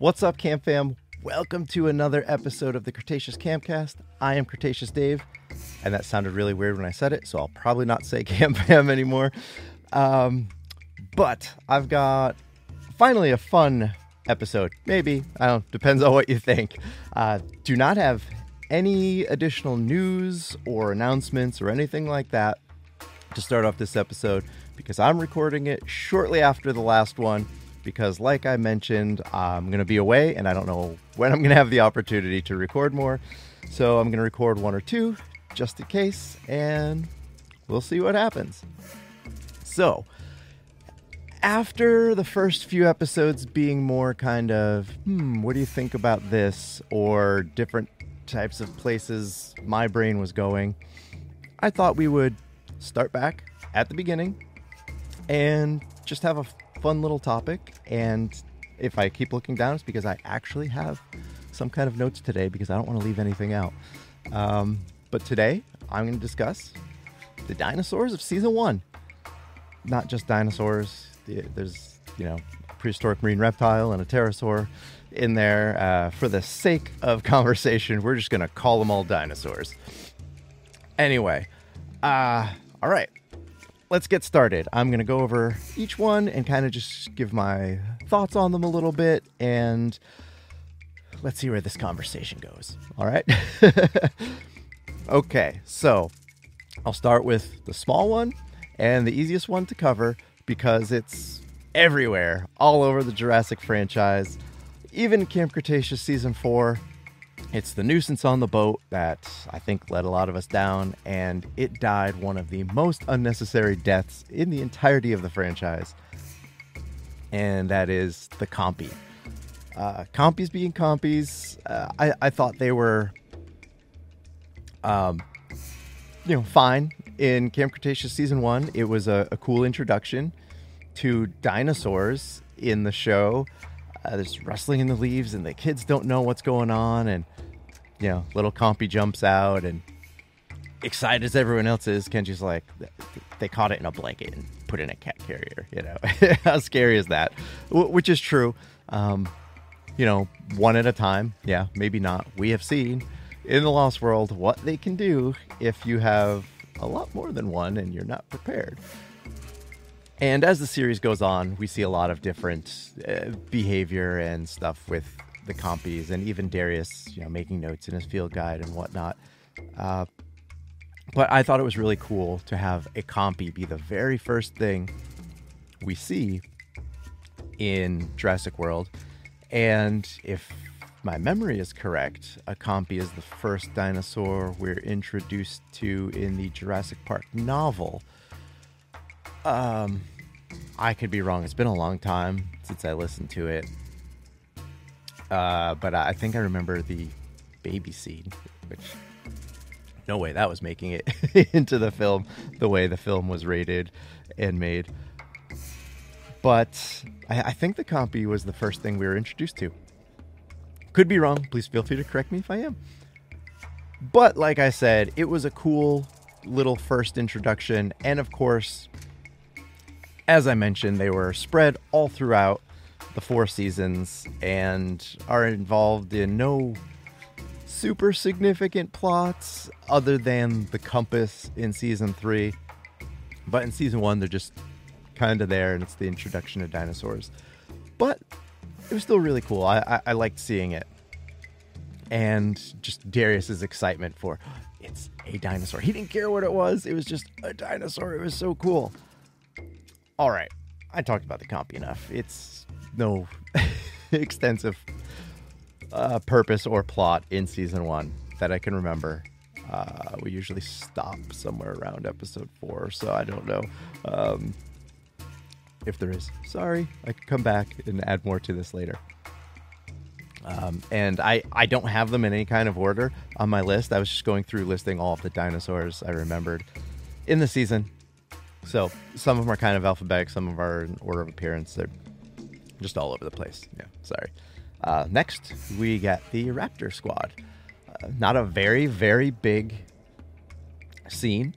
What's up, Camp Fam? Welcome to another episode of the Cretaceous Campcast. I am Cretaceous Dave, and that sounded really weird when I said it, so I'll probably not say Camp Fam anymore. Um, but I've got finally a fun episode. Maybe. I don't depends on what you think. Uh, do not have any additional news or announcements or anything like that to start off this episode because I'm recording it shortly after the last one. Because, like I mentioned, I'm going to be away and I don't know when I'm going to have the opportunity to record more. So, I'm going to record one or two just in case, and we'll see what happens. So, after the first few episodes being more kind of, hmm, what do you think about this? Or different types of places my brain was going, I thought we would start back at the beginning and just have a fun little topic. And if I keep looking down, it's because I actually have some kind of notes today because I don't want to leave anything out. Um, but today, I'm going to discuss the dinosaurs of season one. Not just dinosaurs. There's, you know, prehistoric marine reptile and a pterosaur in there. Uh, for the sake of conversation, we're just going to call them all dinosaurs. Anyway, uh, all right, let's get started. I'm going to go over each one and kind of just give my thoughts on them a little bit and let's see where this conversation goes. All right. okay, so I'll start with the small one and the easiest one to cover because it's everywhere, all over the Jurassic franchise. Even Camp Cretaceous Season 4, it's the nuisance on the boat that I think let a lot of us down, and it died one of the most unnecessary deaths in the entirety of the franchise, and that is the Compy. Uh, compies being compies, uh, I, I thought they were, um, you know, fine in Camp Cretaceous Season 1. It was a, a cool introduction to dinosaurs in the show. Uh, there's rustling in the leaves, and the kids don't know what's going on. And, you know, little Compy jumps out, and excited as everyone else is, Kenji's like, they caught it in a blanket and put in a cat carrier. You know, how scary is that? W- which is true. Um, you know, one at a time. Yeah, maybe not. We have seen in the Lost World what they can do if you have a lot more than one and you're not prepared. And as the series goes on, we see a lot of different uh, behavior and stuff with the compies, and even Darius, you know, making notes in his field guide and whatnot. Uh, but I thought it was really cool to have a compy be the very first thing we see in Jurassic World. And if my memory is correct, a compy is the first dinosaur we're introduced to in the Jurassic Park novel. Um, I could be wrong. It's been a long time since I listened to it. Uh, but I think I remember the baby scene, which no way that was making it into the film the way the film was rated and made. But I, I think the compy was the first thing we were introduced to. Could be wrong. Please feel free to correct me if I am. But like I said, it was a cool little first introduction. And of course, as I mentioned, they were spread all throughout the four seasons and are involved in no super significant plots other than the compies in season three. But in season one, they're just kind of there, and it's the introduction of dinosaurs. But it was still really cool. I, I, I liked seeing it. And just Darius's excitement for it's a dinosaur. He didn't care what it was, it was just a dinosaur. It was so cool. All right. I talked about the compy enough. It's no extensive uh, purpose or plot in season one that I can remember. Uh, we usually stop somewhere around episode four, so I don't know um, if there is. Sorry, I can come back and add more to this later. Um, and I, I don't have them in any kind of order on my list. I was just going through listing all of the dinosaurs I remembered in the season so some of them are kind of alphabetic, some of them are in order of appearance. They're just all over the place. Yeah, sorry. Uh, next, we got the Raptor Squad. Uh, not a very, very big scene.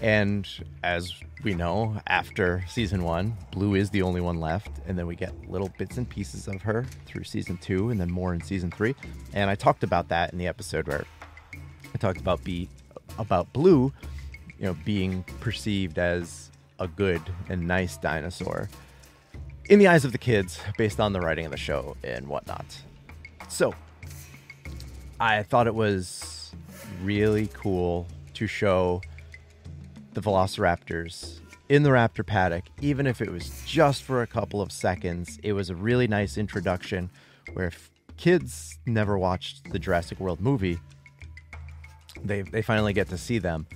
And as we know after season one, Blue is the only one left, and then we get little bits and pieces of her through season two, and then more in season three. And I talked about that in the episode where I talked about B, about Blue, you know, being perceived as a good and nice dinosaur in the eyes of the kids, based on the writing of the show and whatnot. So, I thought it was really cool to show the velociraptors in the raptor paddock, even if it was just for a couple of seconds. It was a really nice introduction where if kids never watched the Jurassic World movie, they, they finally get to see them.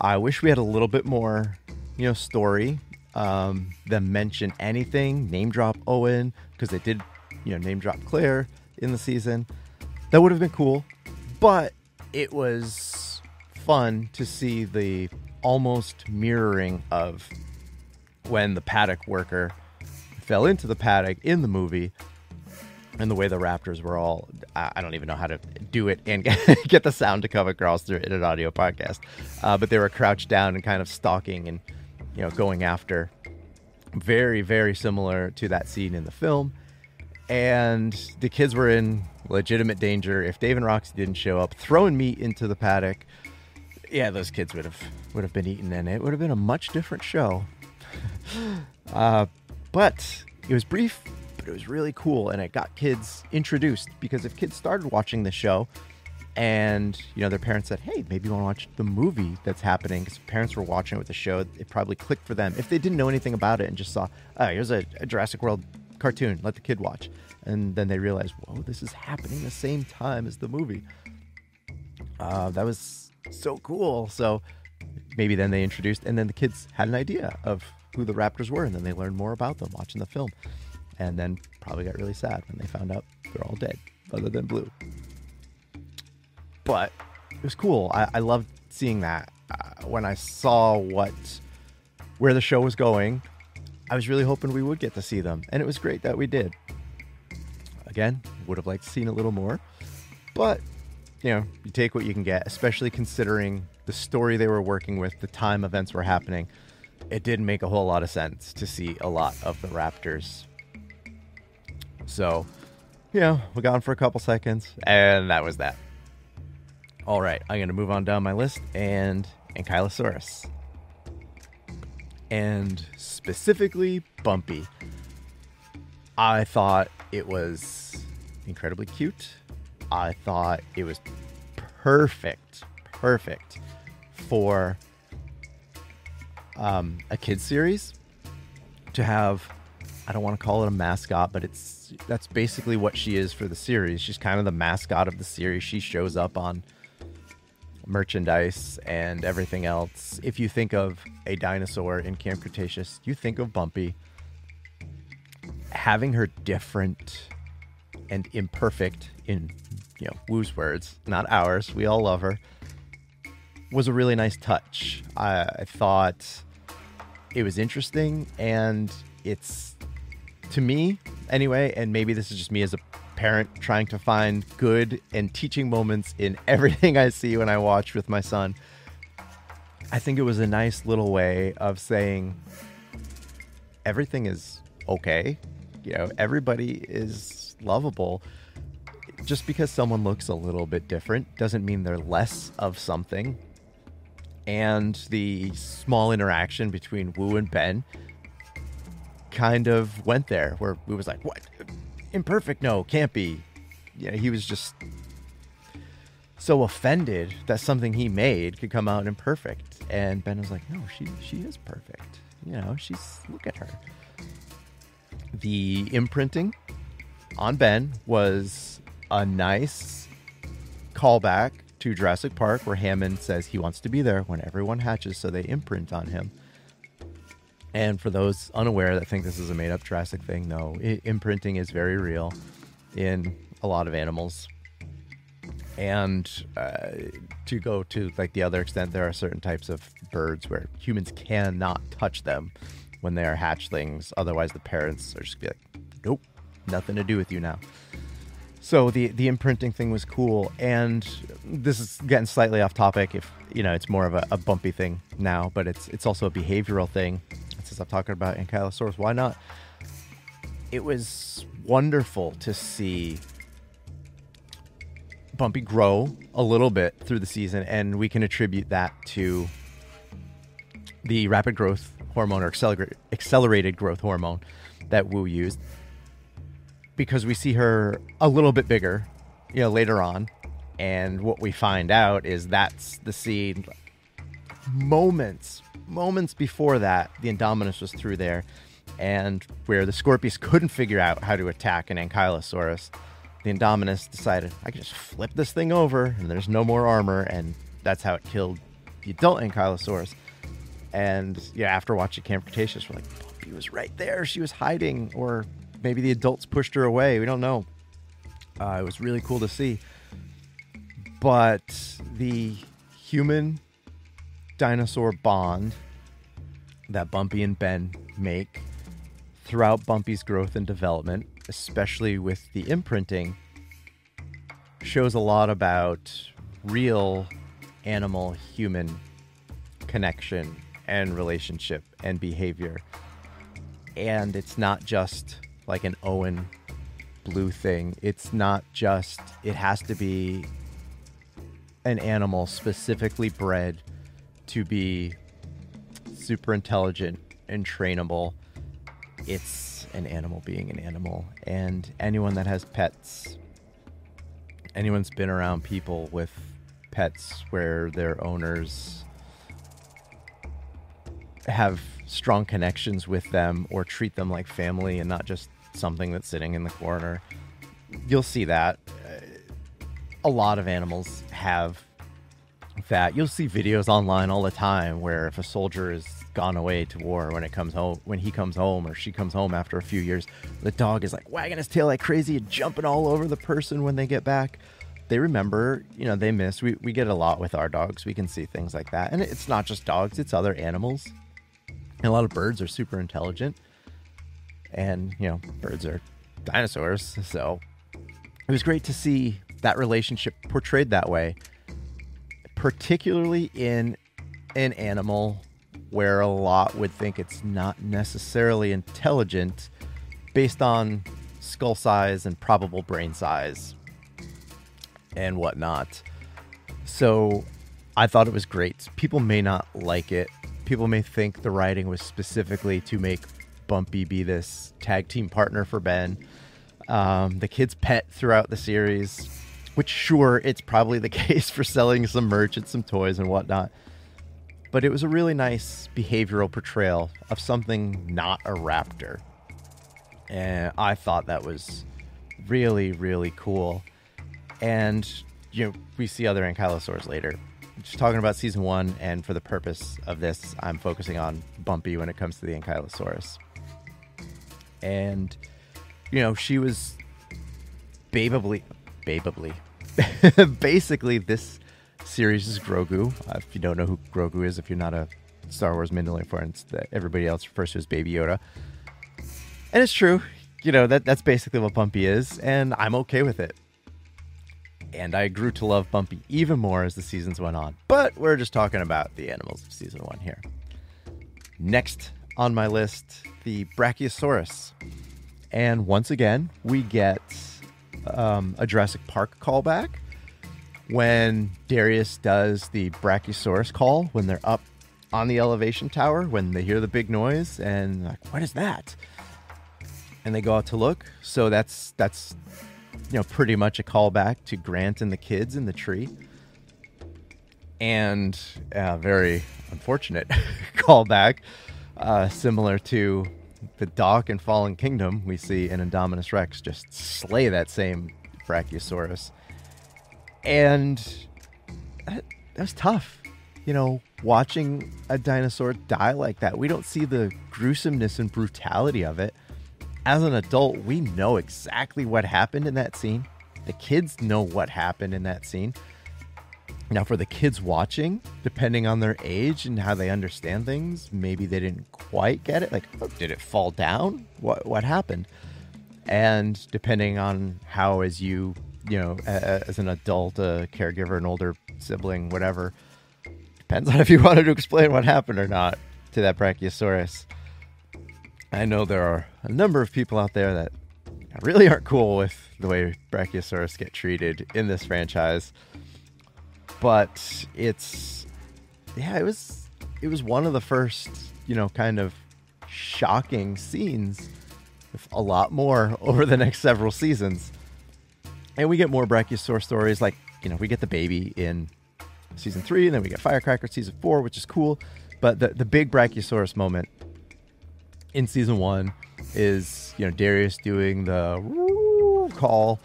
I wish we had a little bit more, you know, story. Um, them mention anything, name drop Owen, because they did, you know, name drop Claire in the season. That would have been cool, but it was fun to see the almost mirroring of when the paddock worker fell into the paddock in the movie and the way the raptors were all i don't even know how to do it and get the sound to come across through in an audio podcast. Uh, but they were crouched down and kind of stalking and you know going after. Very very similar to that scene in the film. And the kids were in legitimate danger. If dave and roxie didn't show up throwing meat into the paddock yeah, those kids would have would have been eaten, and it would have been a much different show. uh, but it was brief, but it was really cool, and it got kids introduced because if kids started watching the show, and you know their parents said, "Hey, maybe you want to watch the movie that's happening," because parents were watching it with the show, it probably clicked for them. If they didn't know anything about it and just saw, "Oh, here's a, a Jurassic World cartoon, let the kid watch," and then they realized, "Whoa, this is happening the same time as the movie." Uh, that was so cool. So maybe then they introduced, and then the kids had an idea of who the Raptors were, and then they learned more about them watching the film, and then probably got really sad when they found out they're all dead, other than Blue. But it was cool. I, I loved seeing that. Uh, when I saw what where the show was going, I was really hoping we would get to see them, and it was great that we did. Again, would have liked to seen a little more, but you know, you take what you can get, especially considering the story they were working with, the time events were happening. It didn't make a whole lot of sense to see a lot of the Raptors. So, know, we got them for a couple seconds, and that was that. All right, I'm going to move on down my list and Ankylosaurus. And specifically, Bumpy. I thought it was incredibly cute. I thought it was perfect, perfect for um, a kids series to have. I don't want to call it a mascot, but it's that's basically what she is for the series. She's kind of the mascot of the series. She shows up on merchandise and everything else. If you think of a dinosaur in Camp Cretaceous, you think of Bumpy. Having her different and imperfect in you know Wu's words, not ours. We all love her. Was a really nice touch. I, I thought it was interesting, and it's to me anyway. And maybe this is just me as a parent trying to find good and teaching moments in everything I see when I watch with my son. I think it was a nice little way of saying everything is okay. You know, everybody is lovable just because someone looks a little bit different doesn't mean they're less of something. And the small interaction between Wu and Ben kind of went there, where Wu was like, "What? Imperfect? No, can't be." Yeah, he was just so offended that something he made could come out imperfect, and Ben was like, "No, she she is perfect. You know, she's look at her." The imprinting on Ben was a nice callback to Jurassic Park where Hammond says he wants to be there when everyone hatches, so they imprint on him. And for those unaware that think this is a made up Jurassic thing, no, imprinting is very real in a lot of animals. And uh, to go to like the other extent, there are certain types of birds where humans cannot touch them when they are hatchlings. Otherwise, the parents are just be like, nope, nothing to do with you now. So the the imprinting thing was cool, and this is getting slightly off topic. If you know, it's more of a, a bumpy thing now, but it's it's also a behavioral thing. I'm talking about Ankylosaurus, why not? It was wonderful to see Bumpy grow a little bit through the season, and we can attribute that to the rapid growth hormone or accelerated growth hormone that Wu used because we see her a little bit bigger, you know, later on. And what we find out is that's the scene moments, moments before that, the Indominus was through there, and where the Scorpius couldn't figure out how to attack an Ankylosaurus the Indominus decided I can just flip this thing over and there's no more armor, and that's how it killed the adult Ankylosaurus. And yeah, after watching Camp Cretaceous, we're like, Bumpy was right there. She was hiding, or maybe the adults pushed her away. We don't know. Uh, it was really cool to see. But the human dinosaur bond that Bumpy and Ben make throughout Bumpy's growth and development especially with the imprinting, shows a lot about real animal human connection and relationship and behavior. And it's not just like an Owen blue thing. It's not just, it has to be an animal specifically bred to be super intelligent and trainable. It's an animal being an animal. And anyone that has pets, anyone's been around people with pets where their owners have strong connections with them or treat them like family and not just something that's sitting in the corner. You'll see that. A lot of animals have that. You'll see videos online all the time where if a soldier is gone away to war when it comes home when he comes home or she comes home after a few years the dog is like wagging his tail like crazy and jumping all over the person when they get back. They remember you know they miss. We, we get a lot with our dogs. We can see things like that. And it's not just dogs it's other animals. And a lot of birds are super intelligent. And you know birds are dinosaurs so it was great to see that relationship portrayed that way particularly in an animal where a lot would think it's not necessarily intelligent based on skull size and probable brain size and whatnot. So I thought it was great. People may not like it. People may think the writing was specifically to make Bumpy be this tag team partner for Ben. Um, the kid's pet throughout the series, which, sure, it's probably the case for selling some merch and some toys and whatnot but it was a really nice behavioral portrayal of something not a raptor. And I thought that was really, really cool. And, you know, we see other ankylosaurs later. Just talking about season one, and for the purpose of this, I'm focusing on Bumpy when it comes to the ankylosaurus. And, you know, she was babably, babably, basically this series is Grogu. Uh, if you don't know who Grogu is, if you're not a Star Wars Mandalorian fan, everybody else refers to as Baby Yoda. And it's true. You know, that that's basically what Bumpy is, and I'm okay with it. And I grew to love Bumpy even more as the seasons went on. But we're just talking about the animals of season one here. Next on my list, the Brachiosaurus. And once again, we get um, a Jurassic Park callback when Darius does the Brachiosaurus call when they're up on the elevation tower when they hear the big noise and like what is that? And they go out to look. So that's that's you know pretty much a callback to grant and the kids in the tree. And a very unfortunate callback uh, similar to the dock and fallen kingdom we see an indominus rex just slay that same brachiosaurus and that, that was tough. You know, watching a dinosaur die like that, we don't see the gruesomeness and brutality of it. As an adult, we know exactly what happened in that scene. The kids know what happened in that scene. Now, for the kids watching, depending on their age and how they understand things, maybe they didn't quite get it. Like, oh, did it fall down? What what happened? and depending on how, as you, you know, as an adult, a caregiver, an older sibling, whatever, depends on if you wanted to explain what happened or not to that Brachiosaurus. I know there are a number of people out there that really aren't cool with the way Brachiosaurus get treated in this franchise. But it's yeah, it was it was one of the first, you know, kind of shocking scenes with a lot more over the next several seasons. And we get more Brachiosaur stories like, you know, we get the baby in season 3 and then we get Firecracker season 4, which is cool. But the the big Brachiosaurus moment in season 1 is you know Darius doing the call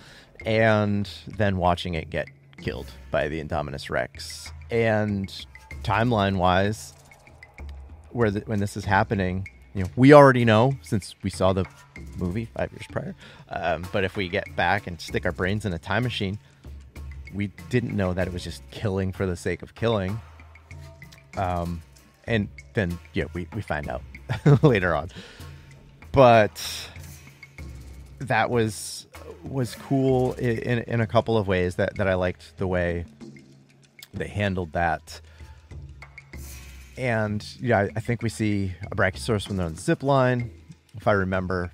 and then watching it get killed by the Indominus Rex. And timeline wise, where the, when this is happening, you know, we already know since we saw the movie five years prior. Um, but if we get back and stick our brains in a time machine, we didn't know that it was just killing for the sake of killing. Um, and then yeah, we we find out later on but that was was cool in, in a couple of ways that, that I liked the way they handled that. And yeah, I, I think we see a Brachiosaurus when they're on the zip line, if I remember.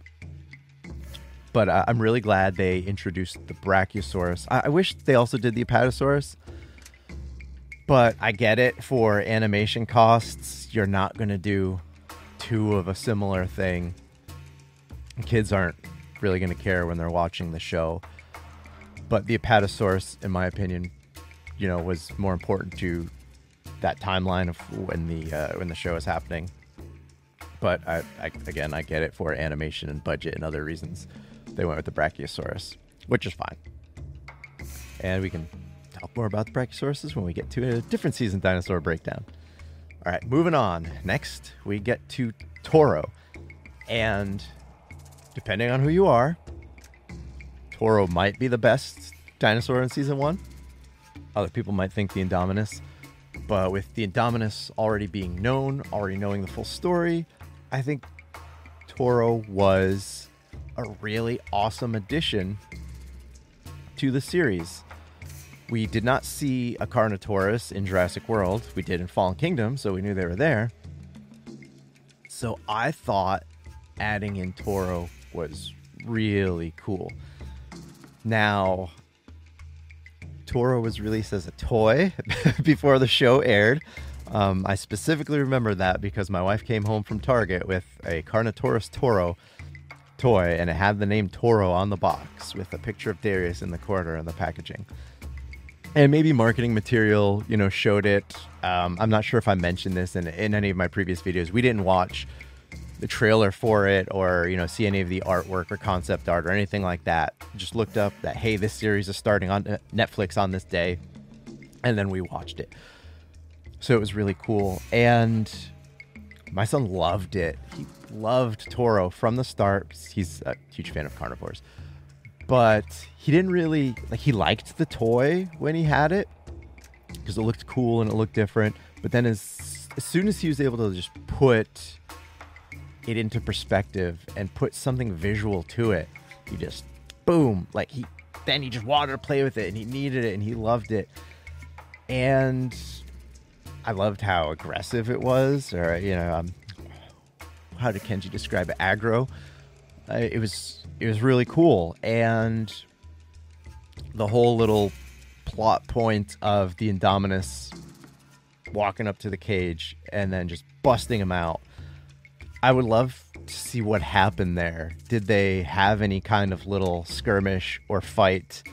But uh, I'm really glad they introduced the Brachiosaurus. I, I wish they also did the Apatosaurus, but I get it for animation costs. You're not going to do two of a similar thing kids aren't really going to care when they're watching the show. But the Apatosaurus, in my opinion, you know, was more important to that timeline of when the uh, when the show is happening. But I, I, again, I get it for animation and budget and other reasons. They went with the Brachiosaurus, which is fine. And we can talk more about the Brachiosauruses when we get to a different season dinosaur breakdown. All right, moving on. Next, we get to Toro. And depending on who you are, Toro might be the best dinosaur in season one. Other people might think the Indominus. But with the Indominus already being known, already knowing the full story, I think Toro was a really awesome addition to the series. We did not see a Carnotaurus in Jurassic World. We did in Fallen Kingdom, so we knew they were there. So I thought adding in Toro was really cool. Now, Toro was released as a toy before the show aired. Um, I specifically remember that because my wife came home from Target with a Carnotaurus Toro toy, and it had the name Toro on the box with a picture of Darius in the corner in the packaging. And maybe marketing material, you know, showed it. Um, I'm not sure if I mentioned this in, in any of my previous videos. We didn't watch the trailer for it or you know see any of the artwork or concept art or anything like that just looked up that hey this series is starting on uh, netflix on this day. And then we watched it. So it was really cool. And my son loved it. He loved toro from the start. He's a huge fan of carnivores. But he didn't really like he liked the toy when he had it because it looked cool and it looked different. But then as as soon as he was able to just put it into perspective and put something visual to it, he just boom, like he then he just wanted to play with it and he needed it and he loved it. And I loved how aggressive it was, or you know, um, how did Kenji describe it? Aggro. Uh, it was it was really cool, and the whole little plot point of the Indominus walking up to the cage and then just busting him out I would love to see what happened there. Did they have any kind of little skirmish or fight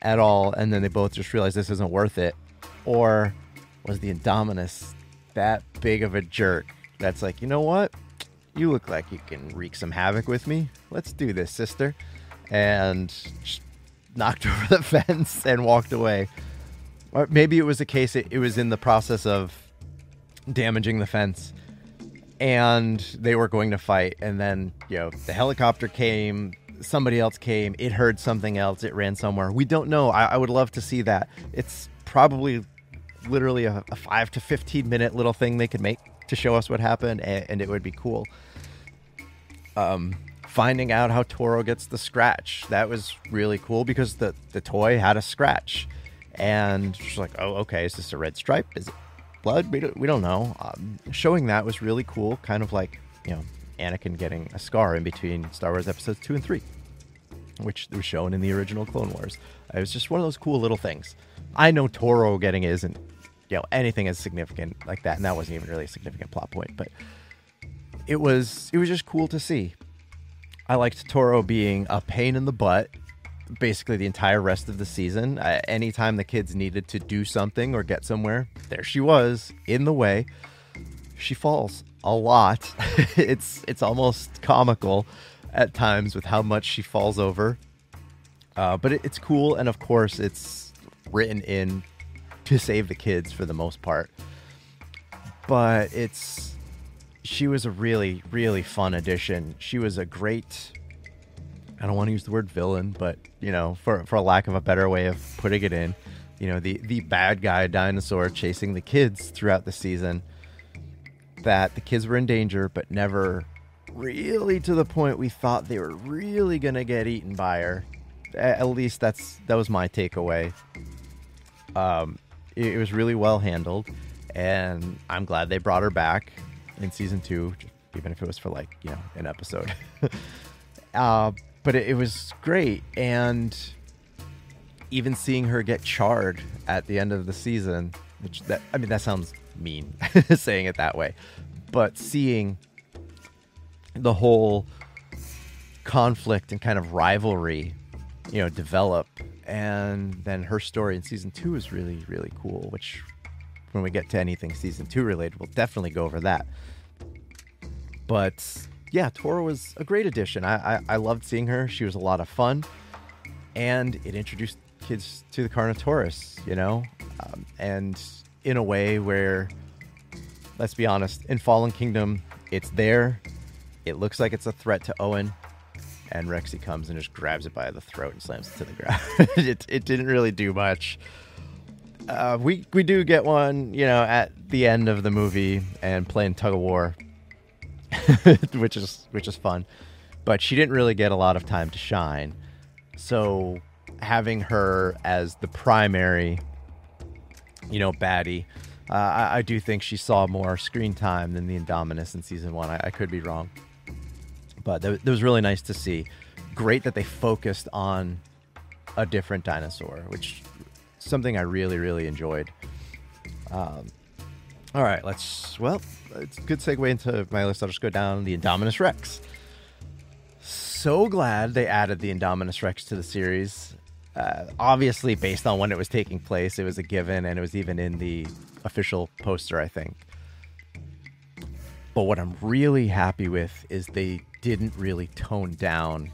at all, and then they both just realized this isn't worth it? Or was the Indominus that big of a jerk that's like, you know what? You look like you can wreak some havoc with me. Let's do this, sister. And knocked over the fence and walked away. Or maybe it was a case, it, it was in the process of damaging the fence and they were going to fight and then you know the helicopter came somebody else came it heard something else it ran somewhere we don't know i, I would love to see that it's probably literally a, a, 5 to 15 minute little thing they could make to show us what happened and, and it would be cool um, finding out how Toro gets the scratch. That was really cool because the, the toy had a scratch. And she's like, oh, okay, is this a red stripe? Is it blood? We don't, we don't know. Um, showing that was really cool, kind of like, you know, Anakin getting a scar in between Star Wars episodes two and three, which was shown in the original Clone Wars. It was just one of those cool little things. I know Toro getting it isn't, you know, anything as significant like that, and that wasn't even really a significant plot point, but it was it was just cool to see. I liked Toro being a pain in the butt basically the entire rest of the season. Uh, anytime the kids needed to do something or get somewhere, there she was in the way. She falls a lot. it's it's almost comical at times with how much she falls over. Uh, but it, it's cool, and of course, it's written in to save the kids for the most part. But it's she was a really really fun addition. She was a great I don't want to use the word villain, but you know, for for a lack of a better way of putting it in, you know, the the bad guy dinosaur chasing the kids throughout the season. That the kids were in danger, but never really to the point we thought they were really gonna get eaten by her. At least that's that was my takeaway. Um, it, it was really well handled, and I'm glad they brought her back in season two, even if it was for like you know an episode. uh, but it, it was great, and even seeing her get charred at the end of the season, which that I mean that sounds mean saying it that way, but seeing the whole conflict and kind of rivalry, you know, develop, and then her story in season two is really really cool. Which when we get to anything season two related, we'll definitely go over that. But yeah, Toro was a great addition. I, I, I loved seeing her. She was a lot of fun, and it introduced kids to the Carnotaurus, you know, um, and in a way where, let's be honest, in Fallen Kingdom, it's there. It looks like it's a threat to Owen, and Rexy comes and just grabs it by the throat and slams it to the ground. it, it didn't really do much. Uh, we we do get one, you know, at the end of the movie and playing tug of war which is which is fun. But she didn't really get a lot of time to shine. So having her as the primary, you know, baddie, uh, I, I, do think she saw more screen time than the Indominus in season one. I, I could be wrong, but that, that was really nice to see. Great that they focused on a different dinosaur, which something I really really enjoyed. Um, all right, let's. Well, it's a good segue into my list. I'll just go down the Indominus Rex. So glad they added the Indominus Rex to the series. Uh, obviously, based on when it was taking place, it was a given, and it was even in the official poster, I think. But what I'm really happy with is they didn't really tone down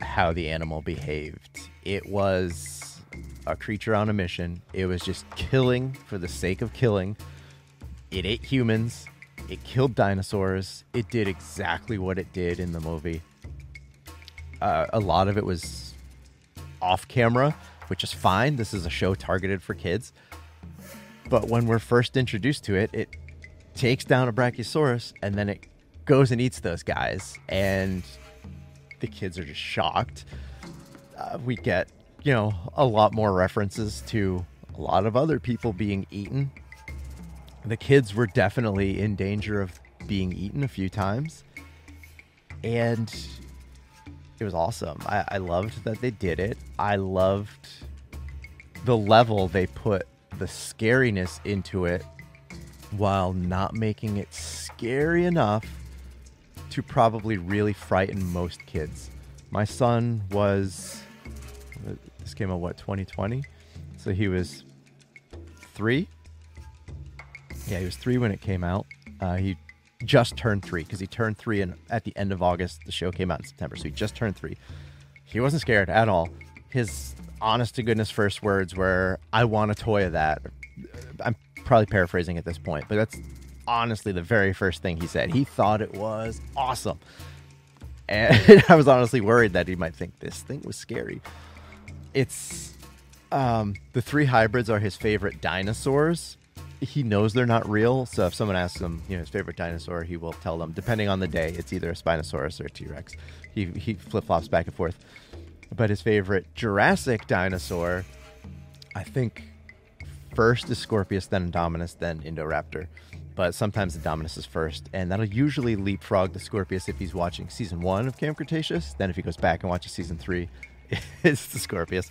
how the animal behaved. It was a creature on a mission. It was just killing for the sake of killing. It ate humans. It killed dinosaurs. It did exactly what it did in the movie. Uh, a lot of it was off camera, which is fine. This is a show targeted for kids. But when we're first introduced to it, it takes down a Brachiosaurus and then it goes and eats those guys. And the kids are just shocked. Uh, we get you know, a lot more references to a lot of other people being eaten. The kids were definitely in danger of being eaten a few times. And it was awesome. I, I loved that they did it. I loved the level they put the scariness into it while not making it scary enough to probably really frighten most kids. My son was this came out what 2020, so he was three. Yeah, he was three when it came out. Uh, he just turned three because he turned three and at the end of August. The show came out in September, so he just turned three. He wasn't scared at all. His honest to goodness first words were, "I want a toy of that." I'm probably paraphrasing at this point, but that's honestly the very first thing he said. He thought it was awesome. And I was honestly worried that he might think this thing was scary it's um, the three hybrids are his favorite dinosaurs, he knows they're not real. So if someone asks him, you know, his favorite dinosaur, he will tell them, depending on the day, it's either a Spinosaurus or a T Rex. He, he flip flops back and forth. But his favorite Jurassic dinosaur, I think first is Scorpius, then Indominus, then Indoraptor. But sometimes Indominus is first, and that'll usually leapfrog the Scorpius if he's watching season one of Camp Cretaceous. Then if he goes back and watches season three, it's the Scorpius.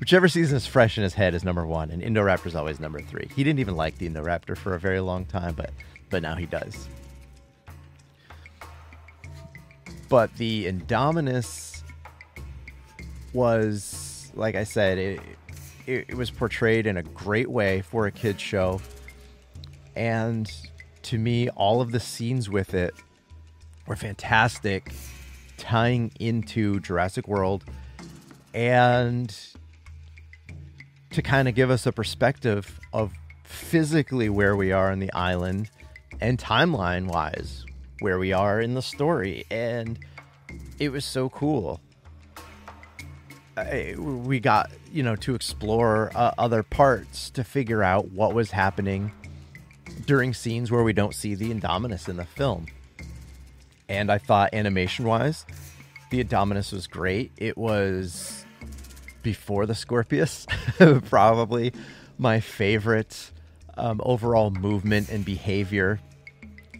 Whichever season is fresh in his head is number one, and Indoraptor is always number three. He didn't even like the Indoraptor for a very long time, but but now he does. But the Indominus was, like I said, it, it, it was portrayed in a great way for a kids show, and to me, all of the scenes with it were fantastic, tying into Jurassic World and to kind of give us a perspective of physically where we are on the island and timeline wise where we are in the story and it was so cool. I, we got you know to explore uh, other parts to figure out what was happening during scenes where we don't see the Indominus in the film. And i thought animation wise the Indominus was great. It was before the Scorpius, probably my favorite um, overall movement and behavior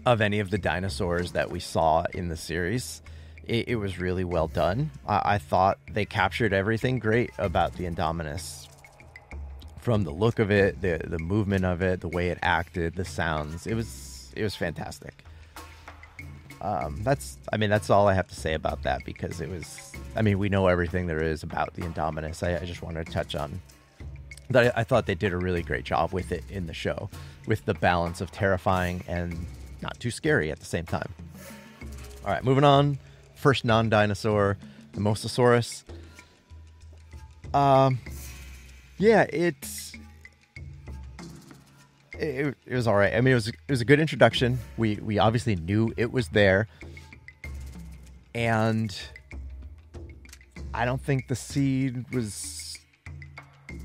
of any of the dinosaurs that we saw in the series. It, it was really well done. I, I, thought they captured everything great about the Indominus. From the look of it, the the movement of it, the way it acted, the sounds. It was it was fantastic um, that's I mean that's all I have to say about that because it was I mean we know everything there is about the Indominus. I, I just wanted to touch on that. I, I thought they did a really great job with it in the show, with the balance of terrifying and not too scary at the same time. All right, moving on. First non-dinosaur, the Mosasaurus. Um, yeah, it's it, it, was all right. I mean, it was it was a good introduction. We we obviously knew it was there, and I don't think the seed was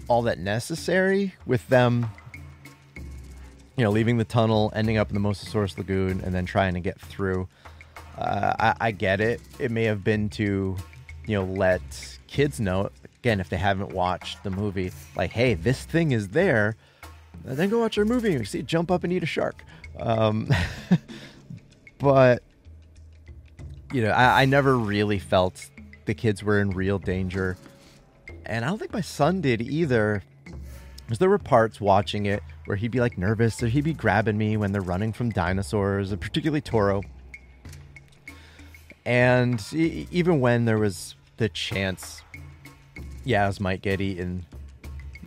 all that necessary with them. You know, leaving the tunnel, ending up in the Mosasaurus Lagoon, and then trying to get through. Uh, I, I get it. It may have been to, you know, let kids know again if they haven't watched the movie, like, hey, this thing is there and then go watch our movie and see jump up and eat a shark. Um, but you know, I, I never really felt the kids were in real danger, and I don't think my son did either. Because there were parts watching it where he'd be like nervous, or he'd be grabbing me when they're running from dinosaurs, particularly Toro. And even when there was the chance Yaz might get eaten,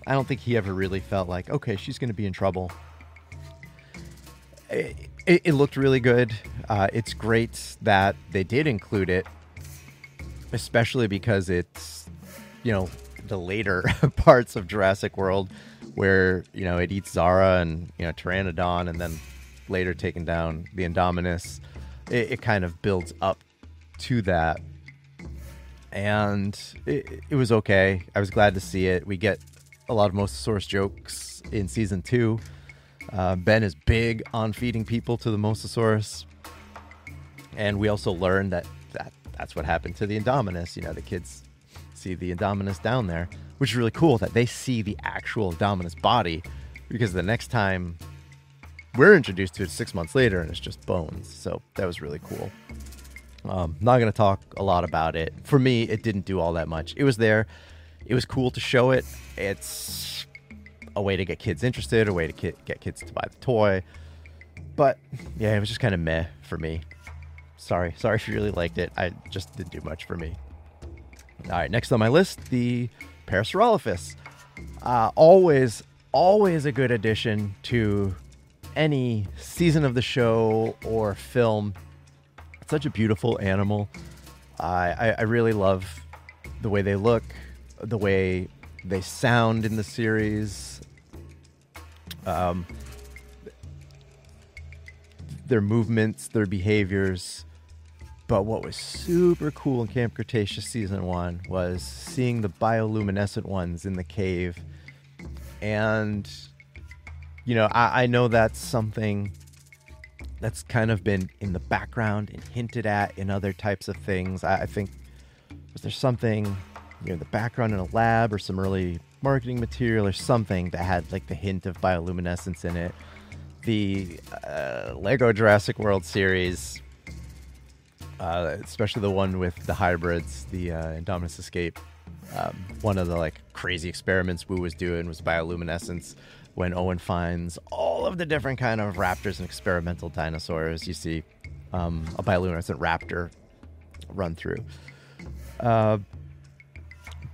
I don't think he ever really felt like, okay, she's going to be in trouble. It, it, it looked really good. Uh, it's great that they did include it, especially because it's, you know, the later parts of Jurassic World where, you know, it eats Zara and, you know, Pteranodon and then later taking down the Indominus. It, it kind of builds up to that and it, it, was okay. I was glad to see it. We get a lot of Mosasaurus jokes in season two. Uh, ben is big on feeding people to the Mosasaurus. And we also learned that, that that's what happened to the Indominus. You know, the kids see the Indominus down there, which is really cool that they see the actual Indominus body because the next time we're introduced to it six months later and it's just bones. So that was really cool. Um, not going to talk a lot about it. For me, it didn't do all that much. It was there it was cool to show it. It's a way to get kids interested, a way to get kids to buy the toy. But yeah, it was just kind of meh for me. Sorry, sorry if you really liked it. I just didn't do much for me. All right, next on my list, the Parasaurolophus. Uh, always, always a good addition to any season of the show or film. It's such a beautiful animal. I, I really love the way they look, the way they sound in the series. Um, their movements, their behaviors. But what was super cool in Camp Cretaceous season one was seeing the bioluminescent ones in the cave and you know, I, I know that's something that's kind of been in the background and hinted at in other types of things. I, I think was there something, you know, the background in a lab or some early marketing material or something that had like the hint of bioluminescence in it. The uh, Lego Jurassic World series, uh, especially the one with the hybrids, the uh, Indominus Escape, um, one of the like crazy experiments Wu was doing was bioluminescence when Owen finds all of the different kind of raptors and experimental dinosaurs. You see um, a bioluminescent raptor run through. Uh,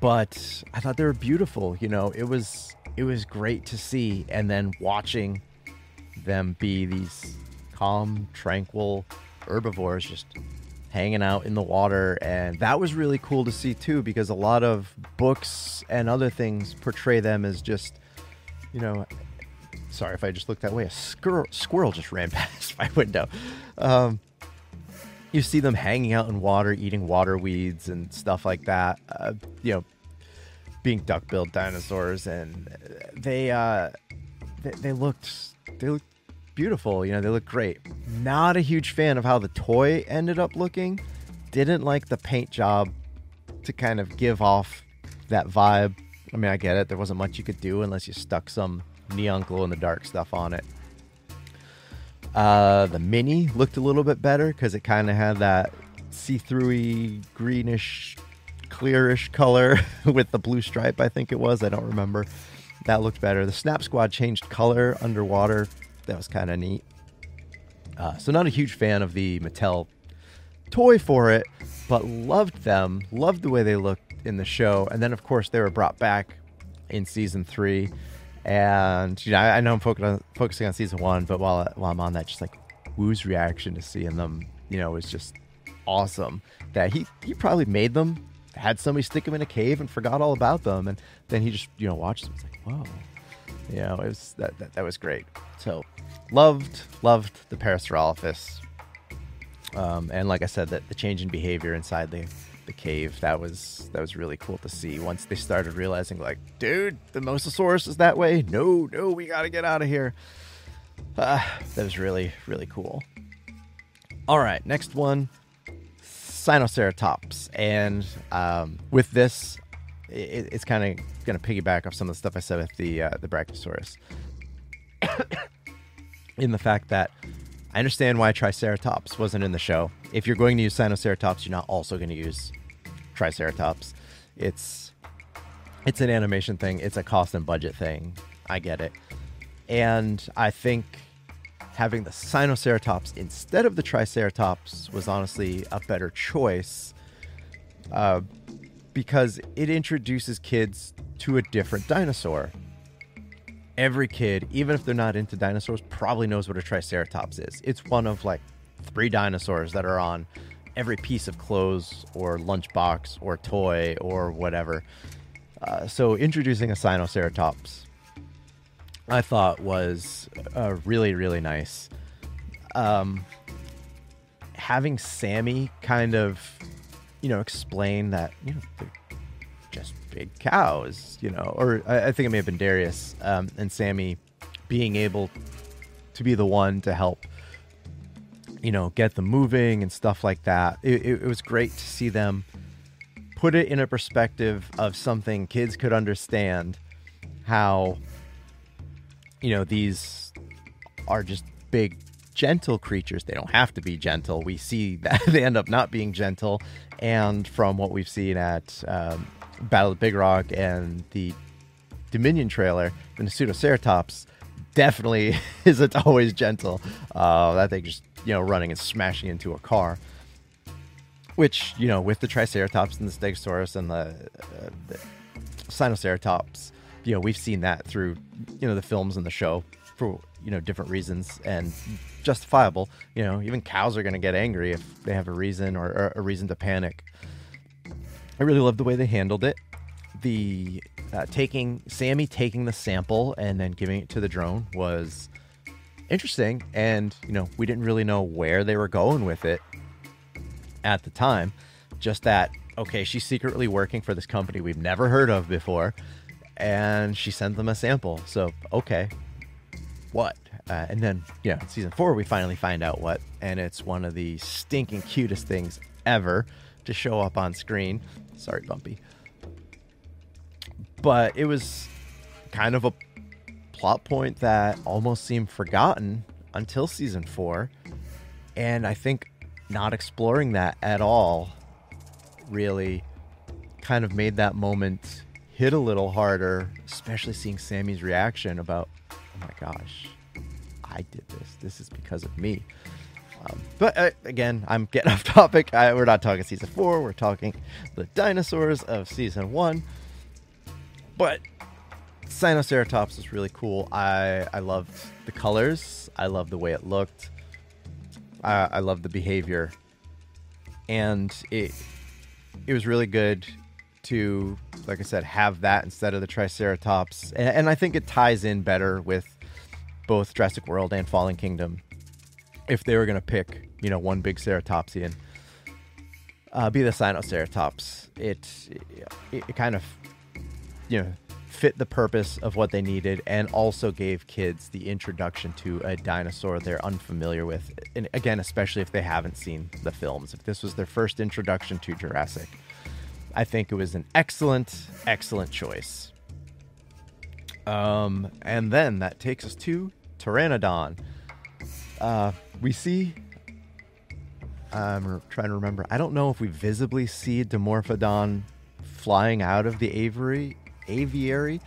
but I thought they were beautiful. You know, it was it was great to see, and then watching them be these calm, tranquil herbivores just hanging out in the water and that was really cool to see too because a lot of books and other things portray them as just you know, sorry if I just looked that way. A squirrel, squirrel just ran past my window. Um, you see them hanging out in water, eating water weeds and stuff like that. Uh, you know, being duck-billed dinosaurs, and they uh, they, they looked they looked beautiful. You know, they look great. Not a huge fan of how the toy ended up looking. Didn't like the paint job to kind of give off that vibe I mean, I get it. There wasn't much you could do unless you stuck some neon glow in the dark stuff on it. Uh, the mini looked a little bit better because it kind of had that see-throughy, greenish, clearish color with the blue stripe. I think it was. I don't remember. That looked better. The Snap Squad changed color underwater. That was kind of neat. Uh, so not a huge fan of the Mattel toy for it, but loved them. Loved the way they looked in the show, and then of course they were brought back in season three. And you know, I, I know I'm on, focusing on season one, but while while I'm on that, just like Wu's reaction to seeing them, you know, was just awesome. That he he probably made them, had somebody stick him in a cave, and forgot all about them, and then he just you know watched them. It's like whoa, you know, it was that that, that was great. So loved loved the Parasaurolophus. Um, and like I said, that the change in behavior inside the the cave. That was that was really cool to see. Once they started realizing, like, dude, the Mosasaurus is that way. No, no, we got to get out of here. Uh, that was really really cool. All right, next one, Sinoceratops, and um, with this, it, it's kind of to piggyback off some of the stuff I said with the uh, the Brachiosaurus. in the fact that I understand why Triceratops wasn't in the show. If you're going to use Sinoceratops, you're not also going to use Triceratops. It's it's an animation thing. It's a cost and budget thing. I get it. And I think having the Sinoceratops instead of the Triceratops was honestly a better choice uh, because it introduces kids to a different dinosaur. Every kid, even if they're not into dinosaurs, probably knows what a Triceratops is. It's one of like three dinosaurs that are on every piece of clothes or lunchbox or toy or whatever. Uh, so introducing a Sinoceratops, I thought was uh, really really nice. Um, having Sammy kind of, you know, explain that you know they're just big cows, you know, or I, I think it may have been Darius um, and Sammy being able to be the one to help you know, get them moving and stuff like that. It, it, it, was great to see them put it in a perspective of something kids could understand how, you know, these are just big, gentle creatures. They don't have to be gentle. We see that they end up not being gentle. And from what we've seen at um, Battle of Big Rock and the Dominion trailer, the Nasutoceratops definitely isn't always gentle. Uh, that thing just you know, running and smashing into a car. Which, you know, with the Triceratops and the Stegosaurus and the, uh, the Sinoceratops, you know, we've seen that through, you know, the films and the show for, you know, different reasons and justifiable. You know, even cows are going to get angry if they have a reason or, or a reason to panic. I really love the way they handled it. The uh, taking Sammy taking the sample and then giving it to the drone was interesting. And, you know, we didn't really know where they were going with it at the time. Just that, okay, she's secretly working for this company we've never heard of before. And she sent them a sample. So, okay. what? Uh, and then, yeah, in season four, we finally find out what. And it's one of the stinking cutest things ever to show up on screen. Sorry, Bumpy. But it was kind of a plot point that almost seemed forgotten until season four. And I think not exploring that at all really kind of made that moment hit a little harder, especially seeing Sammy's reaction about, oh my gosh, I did this. This is because of me. Um, but uh, again, I'm getting off topic. I, we're not talking season four. We're talking the dinosaurs of season one. But Sinoceratops is really cool. I I loved the colors. I loved the way it looked. I, I loved the behavior, and it it was really good to, like I said, have that instead of the Triceratops. And, and I think it ties in better with both Jurassic World and Fallen Kingdom. If they were going to pick, you know, one big ceratopsian, uh, be the Sinoceratops. It, it, it kind of, you know, fit the purpose of what they needed and also gave kids the introduction to a dinosaur they're unfamiliar with. And again, especially if they haven't seen the films. If this was their first introduction to Jurassic, I think it was an excellent, excellent choice. Um, and then that takes us to Pteranodon. Uh, we see. I'm trying to remember. I don't know if we visibly see Dimorphodon flying out of the aviary aviary.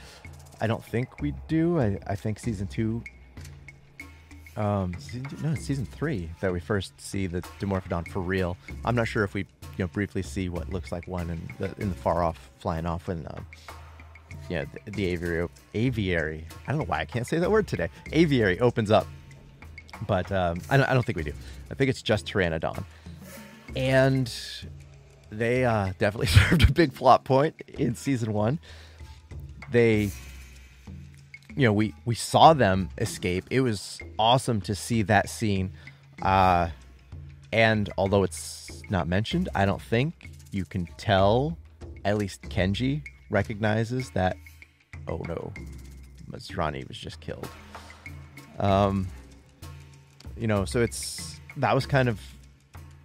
I don't think we do. I, I think season two. Um, no, season three that we first see the Dimorphodon for real. I'm not sure if we, you know, briefly see what looks like one in the in the far off flying off when, um, yeah, the, the aviary aviary. I don't know why I can't say that word today. Aviary opens up, but um, I don't, I don't think we do. I think it's just Pteranodon, and they uh, definitely served a big plot point in season one. They you know we we saw them escape. It was awesome to see that scene. Uh and although it's not mentioned i don't think you can tell at least kenji recognizes that oh no Masrani was just killed. Um you know so it's that was kind of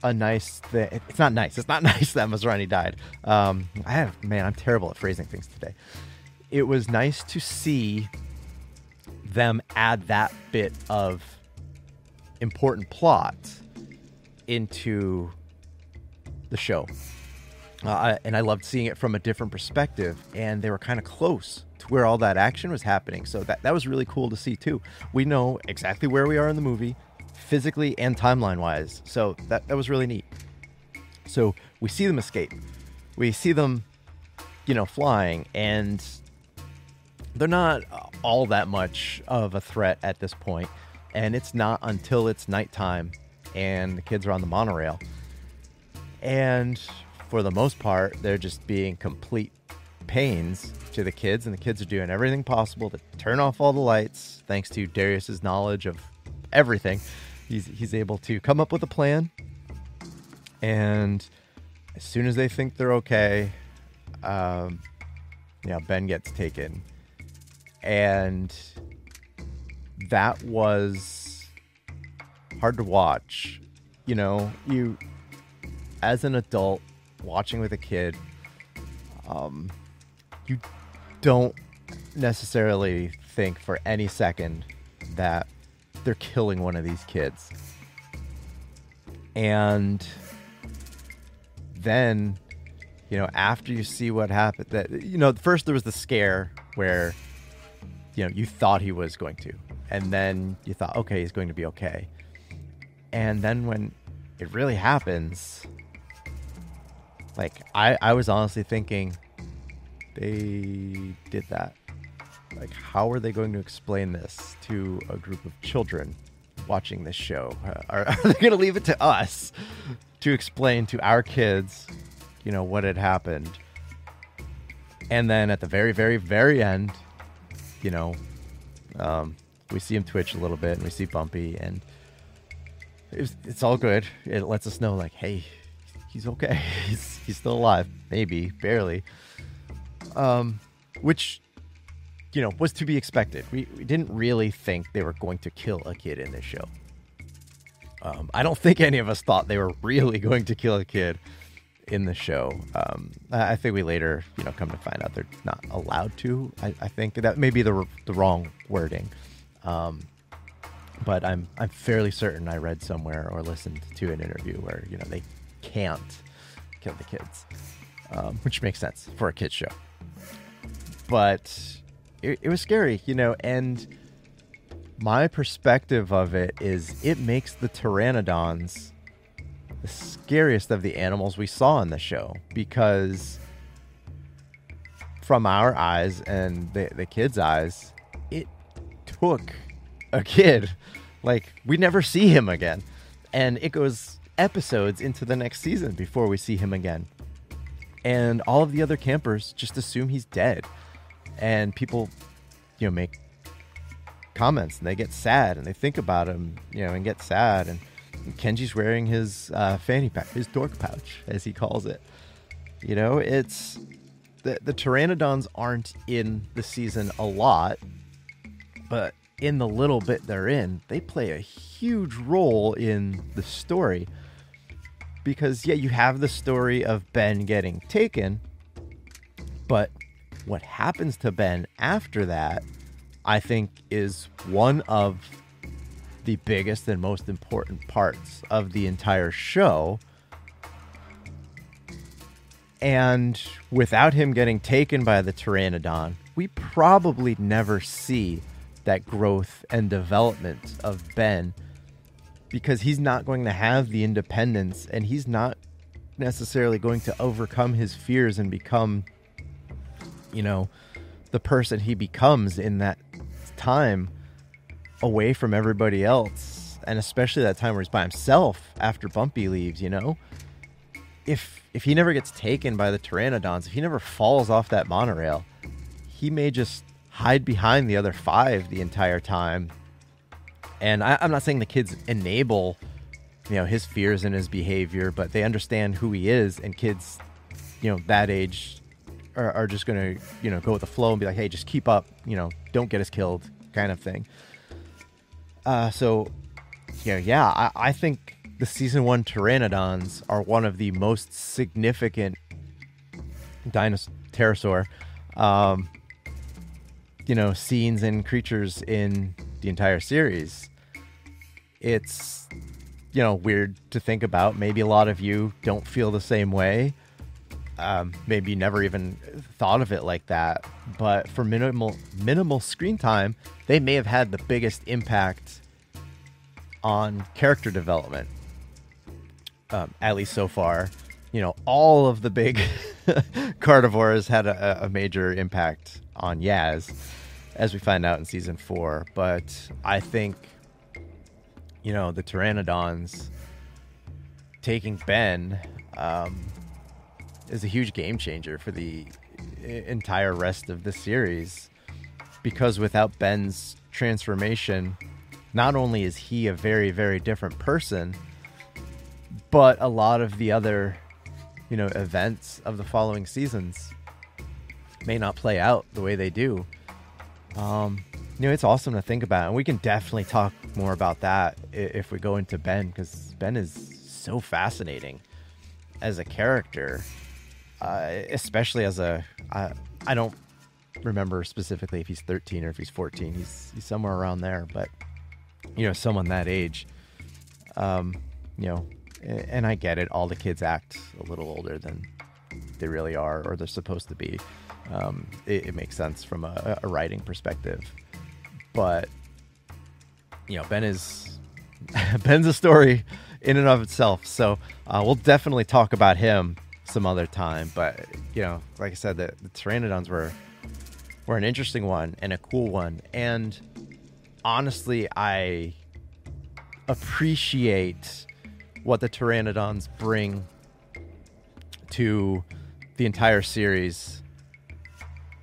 a nice thing it's not nice it's not nice that Masrani died um i have man i'm terrible at phrasing things today it was nice to see them add that bit of important plot into the show. Uh, and I loved seeing it from a different perspective, and they were kind of close to where all that action was happening. So that, that was really cool to see, too. We know exactly where we are in the movie, physically and timeline wise. So that, that was really neat. So we see them escape, we see them, you know, flying, and they're not all that much of a threat at this point. and it's not until it's nighttime and the kids are on the monorail. And for the most part, they're just being complete pains to the kids, and the kids are doing everything possible to turn off all the lights. Thanks to Darius's knowledge of everything, he's he's able to come up with a plan. And as soon as they think they're okay, um, yeah, Ben gets taken and that was hard to watch. You know, you as an adult watching with a kid, um, you don't necessarily think for any second that they're killing one of these kids. And then, you know, after you see what happened, that, you know, first there was the scare where you know you thought he was going to. And then you thought okay he's going to be okay. And then when it really happens like i i was honestly thinking they did that like how are they going to explain this to a group of children watching this show are, are they going to leave it to us to explain to our kids you know what had happened and then at the very very very end you know, um, we see him twitch a little bit and we see Bumpy, and it's, it's all good. It lets us know, like, hey, he's okay. He's, he's still alive. Maybe, barely. Um, which you know, was to be expected. We, we didn't really think they were going to kill a kid in this show. Um, I don't think any of us thought they were really going to kill a kid in the show. Um, I think we later, you know, come to find out they're not allowed to. I, I think that may be the the wrong wording, um, but I'm I'm fairly certain I read somewhere or listened to an interview where you know they can't kill the kids, um, which makes sense for a kids show. But it, it was scary, you know, and my perspective of it is it makes the pteranodons the scariest of the animals we saw in the show because from our eyes and the, the kids' eyes, it took a kid. Like, we never see him again. And it goes episodes into the next season before we see him again. And all of the other campers just assume he's dead. And people, you know, make comments and they get sad and they think about him, you know, and get sad. And Kenji's wearing his uh, fanny pack, his dork pouch, as he calls it. You know, it's the the pteranodons aren't in the season a lot, but in the little bit they're in, they play a huge role in the story. Because yeah, you have the story of Ben getting taken, but what happens to Ben after that, I think, is one of the biggest and most important parts of the entire show. And without him getting taken by the Pteranodon, we probably never see that growth and development of Ben because he's not going to have the independence and he's not necessarily going to overcome his fears and become, you know, the person he becomes in that time away from everybody else, and especially that time where he's by himself after Bumpy leaves, you know? If if he never gets taken by the pteranodons, if he never falls off that monorail, he may just hide behind the other five the entire time. And I, I'm not saying the kids enable, you know, his fears and his behavior, but they understand who he is, and kids, you know, that age are, are just gonna, you know, go with the flow and be like, hey, just keep up, you know, don't get us killed, kind of thing. Uh, so, yeah, yeah, I, I think the season one pteranodons are one of the most significant dinosaur pterosaur, um, you know, scenes and creatures in the entire series. It's, you know, weird to think about. Maybe a lot of you don't feel the same way. Um, maybe never even thought of it like that. But for minimal minimal screen time, they may have had the biggest impact on character development. Um, at least so far, you know, all of the big carnivores had a, a, major impact on Yaz, as we find out in season four. But I think, you know, the pteranodons taking Ben um, is a huge game changer for the entire rest of the series because without Ben's transformation, not only is he a very, very different person, but a lot of the other, you know, events of the following seasons may not play out the way they do. Um, you know, it's awesome to think about, and we can definitely talk more about that if we go into Ben, because Ben is so fascinating as a character, uh, especially as a. I, I don't remember specifically if he's 13 or if he's 14. He's he's somewhere around there, but you know, someone that age, um, you know, and I get it. All the kids act a little older than they really are, or they're supposed to be. Um, it, it, makes sense from a, a, writing perspective, but you know, Ben is Ben's a story in and of itself. So uh, we'll definitely talk about him some other time. But you know, like I said, the, the Pteranodons were were an interesting one and a cool one, and honestly, I appreciate what the Pteranodons bring to the entire series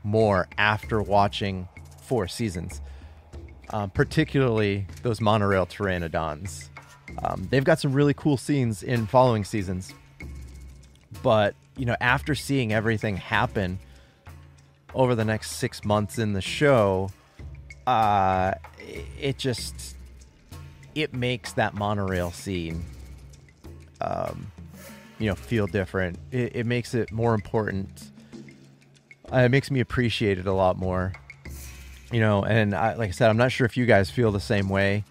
more after watching four seasons, um, particularly those monorail Pteranodons. Um, they've got some really cool scenes in following seasons, but you know, after seeing everything happen over the next six months in the show, uh, it just it makes that monorail scene, um, you know, feel different. It, it makes it more important. Uh, it makes me appreciate it a lot more. You know, and I, like I said, I'm not sure if you guys feel the same way.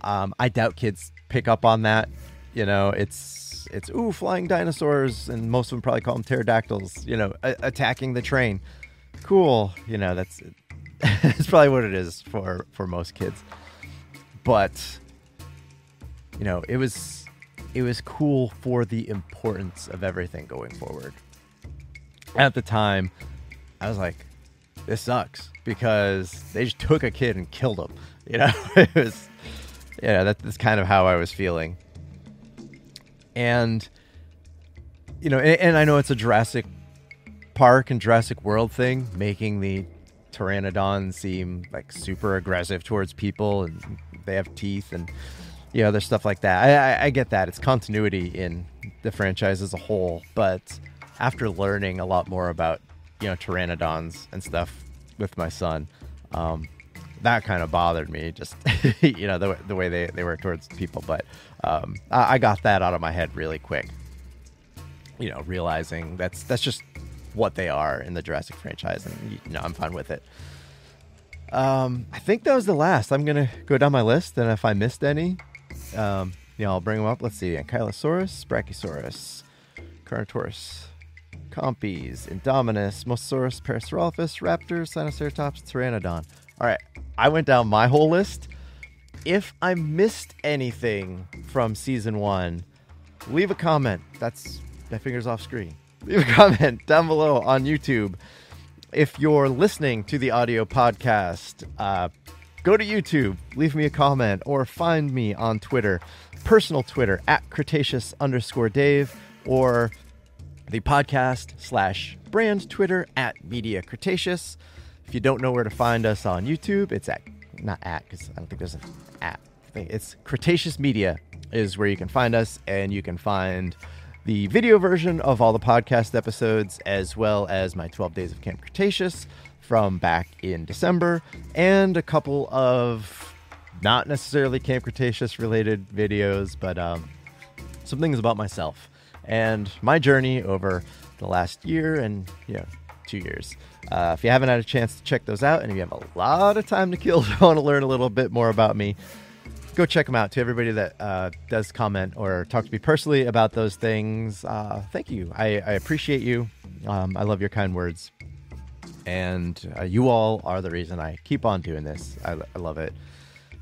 Um, I doubt kids pick up on that. You know, it's it's ooh flying dinosaurs, and most of them probably call them pterodactyls. You know, a- attacking the train. Cool. You know, that's that's probably what it is for for most kids. But you know, it was it was cool for the importance of everything going forward. At the time, I was like, this sucks because they just took a kid and killed him. You know, it was yeah, that, that's kind of how I was feeling. And you know, and, and I know it's a Jurassic Park and Jurassic World thing, making the pteranodon seem like super aggressive towards people, and they have teeth and you know, there's stuff like that. I, I, I get that it's continuity in the franchise as a whole, but after learning a lot more about you know pteranodons and stuff with my son, um, that kind of bothered me. Just you know the the way they they were towards people, but um, I, I got that out of my head really quick. You know, realizing that's that's just what they are in the Jurassic franchise, and you know I'm fine with it. Um, I think that was the last. I'm gonna go down my list, and if I missed any, um, you know, I'll bring them up. Let's see: Ankylosaurus, Brachiosaurus, Carnotaurus, Compies, Indominus, Mosasaurus, Parasaurolophus, Raptor, Sinoceratops, Pteranodon. All right, I went down my whole list. If I missed anything from season one, leave a comment. That's my fingers off screen. Leave a comment down below on YouTube. If you're listening to the audio podcast, uh, go to YouTube, leave me a comment, or find me on Twitter, personal Twitter at Cretaceous underscore Dave, or the podcast slash brand Twitter at Media Cretaceous. If you don't know where to find us on YouTube, it's at not at because I don't think there's an at. It's Cretaceous Media is where you can find us, and you can find the video version of all the podcast episodes, as well as my 12 Days of Camp Cretaceous from back in December, and a couple of not necessarily Camp Cretaceous related videos, but um, some things about myself and my journey over the last year and know two years. Uh, if you haven't had a chance to check those out, and if you have a lot of time to kill want to learn a little bit more about me, go check them out. To everybody that uh, does comment or talk to me personally about those things, uh, thank you. I, I appreciate you. Um, I love your kind words, and uh, you all are the reason I keep on doing this. I, I love it.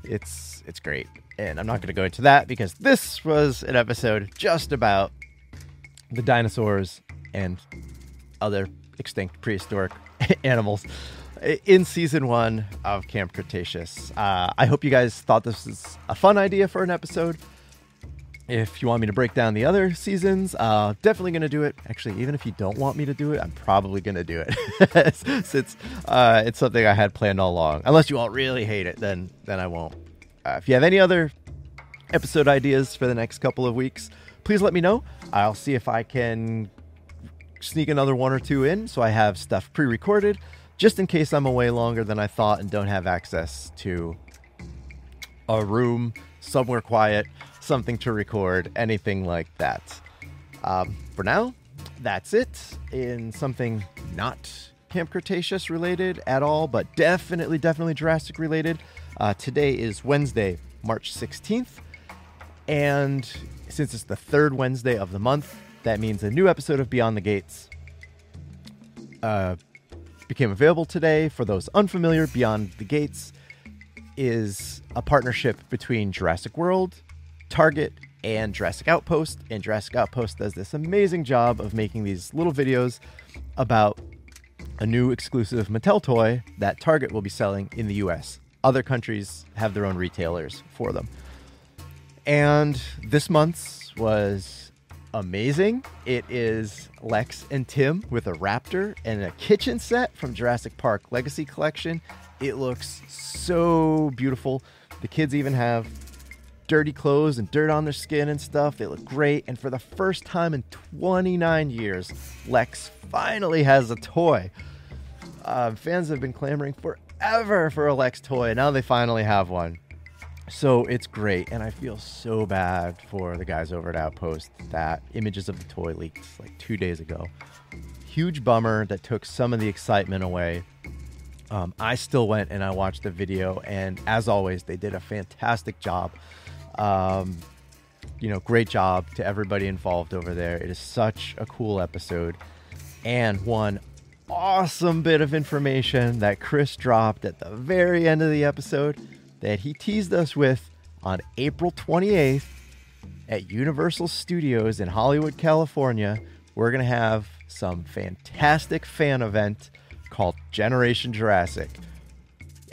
It's it's great, and I'm not going to go into that because this was an episode just about the dinosaurs and other extinct prehistoric animals in season one of Camp Cretaceous. Uh, I hope you guys thought this was a fun idea for an episode. If you want me to break down the other seasons, uh, definitely going to do it. Actually, even if you don't want me to do it, I'm probably going to do it since uh, it's something I had planned all along. Unless you all really hate it, then then I won't. Uh, if you have any other episode ideas for the next couple of weeks, please let me know. I'll see if I can sneak another one or two in so I have stuff pre recorded just in case I'm away longer than I thought and don't have access to a room somewhere quiet, something to record, anything like that. Um, for now, that's it. In something not Camp Cretaceous related at all, but definitely, definitely Jurassic related. Uh, today is Wednesday, March 16th. And since it's the third Wednesday of the month, that means a new episode of Beyond the Gates uh, became available today. For those unfamiliar, Beyond the Gates is a partnership between Jurassic World, Target, and Jurassic Outpost. And Jurassic Outpost does this amazing job of making these little videos about a new exclusive Mattel toy that Target will be selling in the US. Other countries have their own retailers for them. And this month's was amazing. It is Lex and Tim with a raptor and a kitchen set from Jurassic Park Legacy Collection. It looks so beautiful. The kids even have dirty clothes and dirt on their skin and stuff. They look great. And for the first time in 29 years, Lex finally has a toy. Uh, fans have been clamoring forever for a Lex toy. and Now they finally have one. So it's great, and I feel so bad for the guys over at Outpost that images of the toy leaked like two days ago. Huge bummer that took some of the excitement away. Um, I still went and I watched the video, and as always, they did a fantastic job. Um, you know, great job to everybody involved over there. It is such a cool episode. And one awesome bit of information that Chris dropped at the very end of the episode that he teased us with on April 28th at Universal Studios in Hollywood, California. We're going to have some fantastic fan event called Generation Jurassic.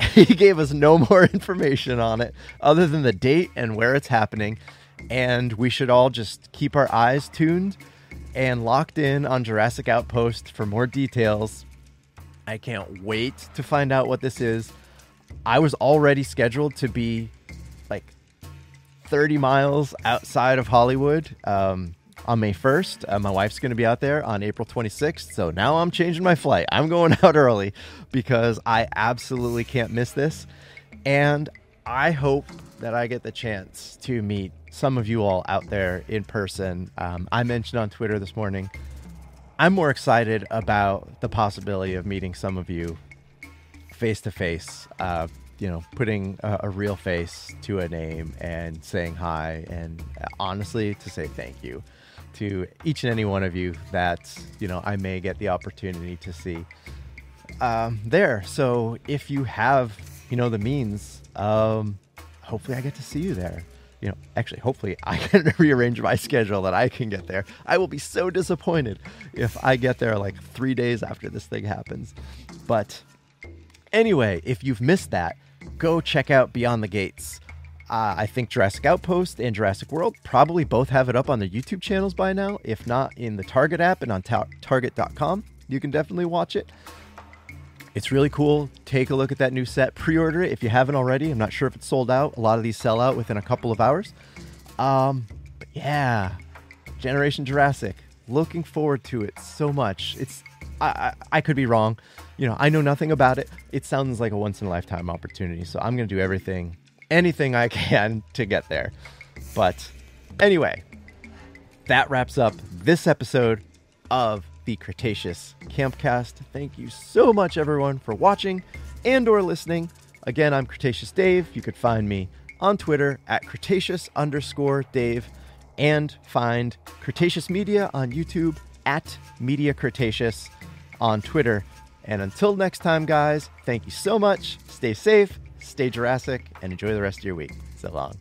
he gave us no more information on it other than the date and where it's happening. And we should all just keep our eyes tuned and locked in on Jurassic Outpost for more details. I can't wait to find out what this is. I was already scheduled to be like 30 miles outside of Hollywood um, on May 1st. Uh, my wife's going to be out there on April 26th. So now I'm changing my flight. I'm going out early because I absolutely can't miss this. And I hope that I get the chance to meet some of you all out there in person. Um, I mentioned on Twitter this morning, I'm more excited about the possibility of meeting some of you face to face, you know, putting a, a, real face to a name and saying hi, and honestly, to say thank you to each and any one of you that, you know, I may get the opportunity to see um, there. So if you have, you know, the means, um, hopefully I get to see you there. You know, actually, hopefully I can rearrange my schedule that I can get there. I will be so disappointed if I get there like three days after this thing happens. But Anyway, if you've missed that, go check out Beyond the Gates. Uh, I think Jurassic Outpost and Jurassic World probably both have it up on their YouTube channels by now. If not, in the Target app and on ta- Target.com, you can definitely watch it. It's really cool. Take a look at that new set. Pre order it if you haven't already. I'm not sure if it's sold out. A lot of these sell out within a couple of hours. Um, yeah, Generation Jurassic. Looking forward to it so much. It's I, I, could be wrong you know, I know nothing about it. It sounds like a once in a lifetime opportunity. So I'm going to do everything, anything I can to get there. But anyway, that wraps up this episode of the Cretaceous Campcast. Thank you so much, everyone, for watching and or listening. Again, I'm Cretaceous Dave. You could find me on Twitter at Cretaceous underscore Dave and find Cretaceous Media on YouTube at Media Cretaceous on Twitter and until next time, guys, thank you so much. Stay safe, stay Jurassic, and enjoy the rest of your week. So long.